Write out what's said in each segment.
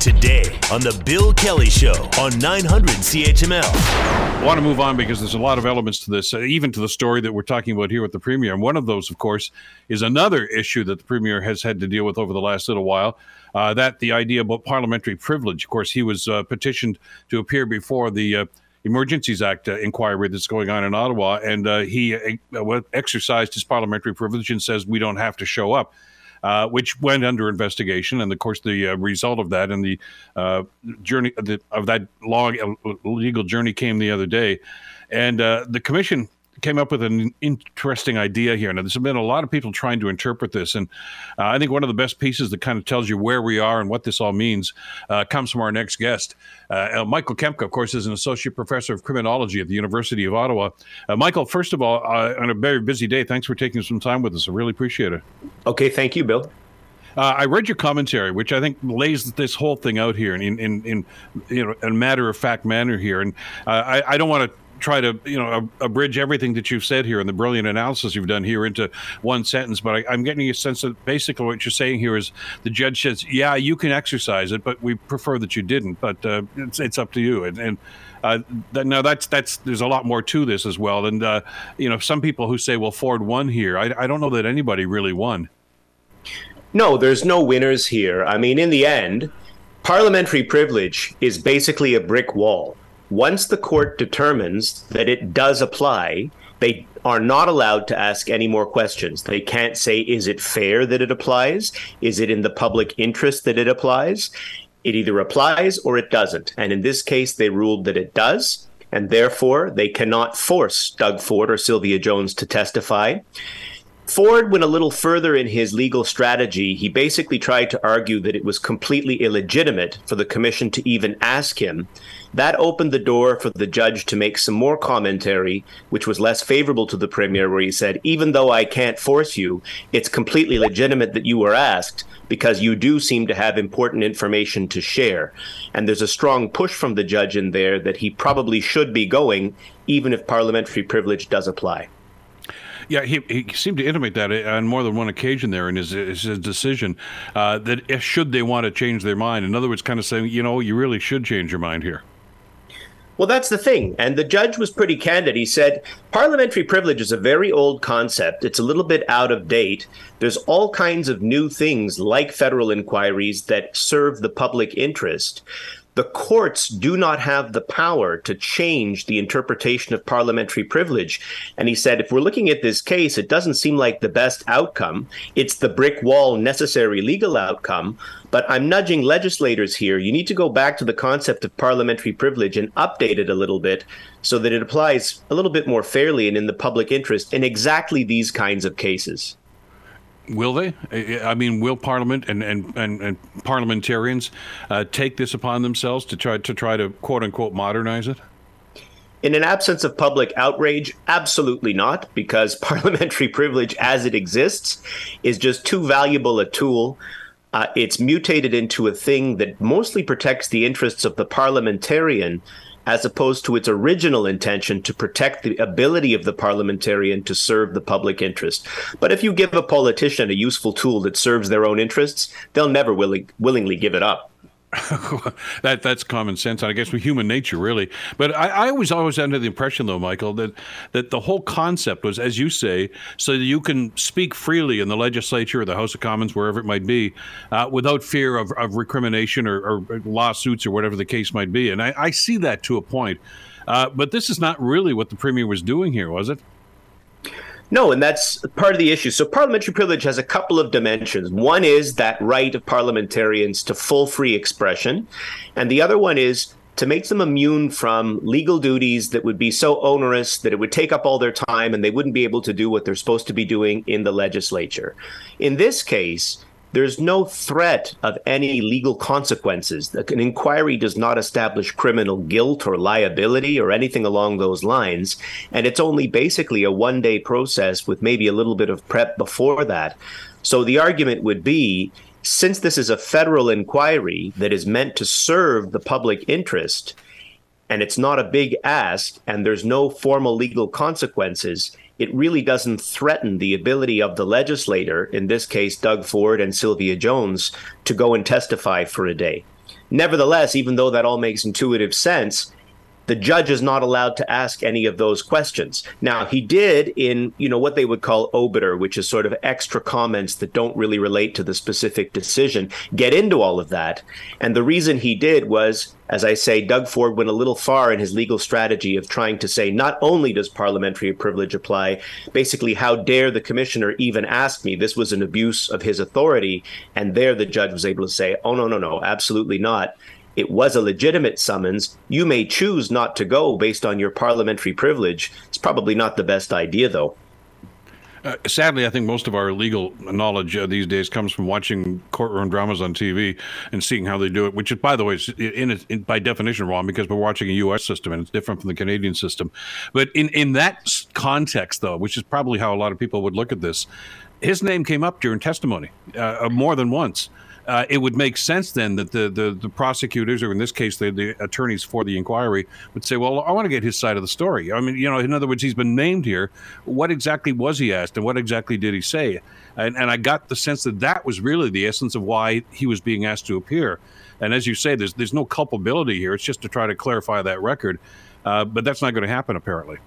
Today on The Bill Kelly Show on 900 CHML. I want to move on because there's a lot of elements to this, uh, even to the story that we're talking about here with the Premier. And one of those, of course, is another issue that the Premier has had to deal with over the last little while. Uh, that the idea about parliamentary privilege. Of course, he was uh, petitioned to appear before the uh, Emergencies Act uh, inquiry that's going on in Ottawa, and uh, he uh, exercised his parliamentary privilege and says we don't have to show up. Uh, which went under investigation, and of course, the uh, result of that and the uh, journey the, of that long legal journey came the other day, and the commission came up with an interesting idea here. Now, there's been a lot of people trying to interpret this, and uh, I think one of the best pieces that kind of tells you where we are and what this all means uh, comes from our next guest. Uh, Michael Kempa, of course, is an associate professor of criminology at the University of Ottawa. Uh, Michael, first of all, uh, on a very busy day, thanks for taking some time with us. I really appreciate it. Okay, thank you, Bill. Uh, I read your commentary, which I think lays this whole thing out here in, in, in you know, a matter of fact manner here. And uh, I, I, don't want to try to you know abridge everything that you've said here and the brilliant analysis you've done here into one sentence but I, am getting a sense that basically what you're saying here is the judge says yeah you can exercise it but we prefer that you didn't but uh, it's, it's up to you. And, and uh, now that's that's there's a lot more to this as well. And uh, you know some people who say well Ford won here I, I don't know that anybody really won. No there's no winners here. I mean in the end parliamentary privilege is basically a brick wall once the court determines that it does apply, they are not allowed to ask any more questions. They can't say, is it fair that it applies? Is it in the public interest that it applies? It either applies or it doesn't. And in this case, they ruled that it does. And therefore, they cannot force Doug Ford or Sylvia Jones to testify. Ford went a little further in his legal strategy. He basically tried to argue that it was completely illegitimate for the commission to even ask him. That opened the door for the judge to make some more commentary, which was less favorable to the premier, where he said, even though I can't force you, it's completely legitimate that you were asked because you do seem to have important information to share. And there's a strong push from the judge in there that he probably should be going, even if parliamentary privilege does apply. Yeah, he, he seemed to intimate that on more than one occasion there in his, his decision uh, that if, should they want to change their mind, in other words, kind of saying, you know, you really should change your mind here. Well, that's the thing. And the judge was pretty candid. He said parliamentary privilege is a very old concept. It's a little bit out of date. There's all kinds of new things like federal inquiries that serve the public interest the courts do not have the power to change the interpretation of parliamentary privilege. And he said, if we're looking at this case, it doesn't seem like the best outcome. It's the brick wall necessary legal outcome. But I'm nudging legislators here. You need to go back to the concept of parliamentary privilege and update it a little bit so that it applies a little bit more fairly and in the public interest in exactly these kinds of cases. Will they? I mean, will Parliament and and, and, and parliamentarians uh, take this upon themselves to try to try to quote unquote modernize it? In an absence of public outrage, absolutely not, because parliamentary privilege as it exists is just too valuable a tool. Uh, it's mutated into a thing that mostly protects the interests of the parliamentarian as opposed to its original intention to protect the ability of the parliamentarian to serve the public interest. But if you give a politician a useful tool that serves their own interests, they'll never willing, willingly give it up. that that's common sense. I guess with human nature, really. But I, I, was always under the impression, though, Michael, that that the whole concept was, as you say, so that you can speak freely in the legislature or the House of Commons, wherever it might be, uh, without fear of, of recrimination or, or, lawsuits or whatever the case might be. And I, I see that to a point. Uh, but this is not really what the premier was doing here, was it? No, and that's part of the issue. So, parliamentary privilege has a couple of dimensions. One is that right of parliamentarians to full free expression, and the other one is to make them immune from legal duties that would be so onerous that it would take up all their time and they wouldn't be able to do what they're supposed to be doing in the legislature. In this case, there's no threat of any legal consequences. An inquiry does not establish criminal guilt or liability or anything along those lines. And it's only basically a one day process with maybe a little bit of prep before that. So the argument would be since this is a federal inquiry that is meant to serve the public interest, and it's not a big ask, and there's no formal legal consequences, it really doesn't threaten the ability of the legislator, in this case, Doug Ford and Sylvia Jones, to go and testify for a day. Nevertheless, even though that all makes intuitive sense, the judge is not allowed to ask any of those questions. Now, he did in, you know, what they would call obiter, which is sort of extra comments that don't really relate to the specific decision, get into all of that. And the reason he did was, as I say, Doug Ford went a little far in his legal strategy of trying to say not only does parliamentary privilege apply, basically, how dare the commissioner even ask me? This was an abuse of his authority. And there the judge was able to say, oh, no, no, no, absolutely not it was a legitimate summons. You may choose not to go based on your parliamentary privilege. It's probably not the best idea, though. Uh, sadly, I think most of our legal knowledge uh, these days comes from watching courtroom dramas on TV and seeing how they do it, which is, by the way, is in, in, by definition wrong because we're watching a U.S. system and it's different from the Canadian system. But in, in that context, though, which is probably how a lot of people would look at this, his name came up during testimony uh, more than once uh, it would make sense then that the, the, the, prosecutors, or in this case, the, the attorneys for the inquiry, would say, well, I want to get his side of the story. I mean, you know, in other words, he's been named here. What exactly was he asked, and what exactly did he say? And, and I got the sense that that was really the essence of why he was being asked to appear. And as you say, there's there's no culpability here. It's just to try to clarify that record. Uh, but that's not going to happen, apparently.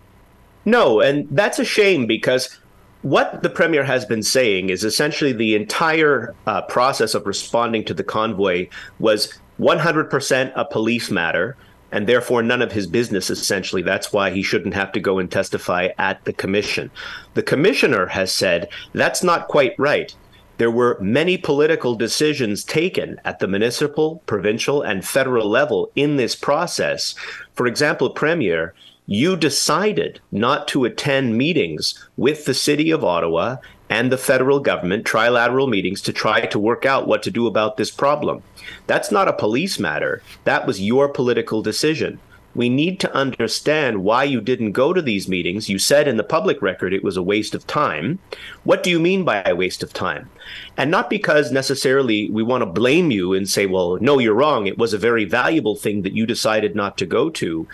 No, and that's a shame because what the premier has been saying is essentially the entire uh, process of responding to the convoy was 100% a police matter and therefore none of his business essentially. That's why he shouldn't have to go and testify at the commission. The commissioner has said that's not quite right. There were many political decisions taken at the municipal provincial and federal level in this process. For example premier you decided not to attend meetings with the city of Ottawa and the federal government, trilateral meetings, to try to work out what to do about this problem. That's not a police matter. That was your political decision. We need to understand why you didn't go to these meetings. You said in the public record it was a waste of time. What do you mean by a waste of time? And not because necessarily we want to blame you and say, well, no, you're wrong. It was a very valuable thing that you decided not to go to.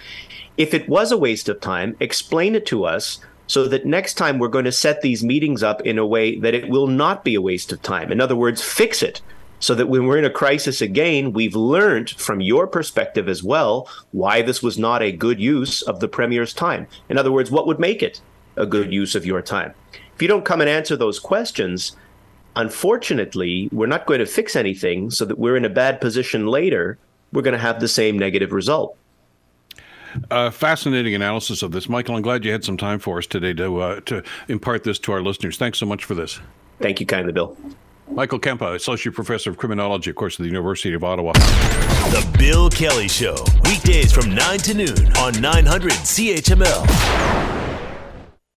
If it was a waste of time, explain it to us so that next time we're going to set these meetings up in a way that it will not be a waste of time. In other words, fix it so that when we're in a crisis again, we've learned from your perspective as well why this was not a good use of the Premier's time. In other words, what would make it a good use of your time? If you don't come and answer those questions, unfortunately, we're not going to fix anything so that we're in a bad position later. We're going to have the same negative result. Uh, fascinating analysis of this, Michael. I'm glad you had some time for us today to uh, to impart this to our listeners. Thanks so much for this. Thank you kindly, Bill. Michael Kempa, Associate Professor of Criminology, of course, at the University of Ottawa. The Bill Kelly Show, weekdays from 9 to noon on 900 CHML.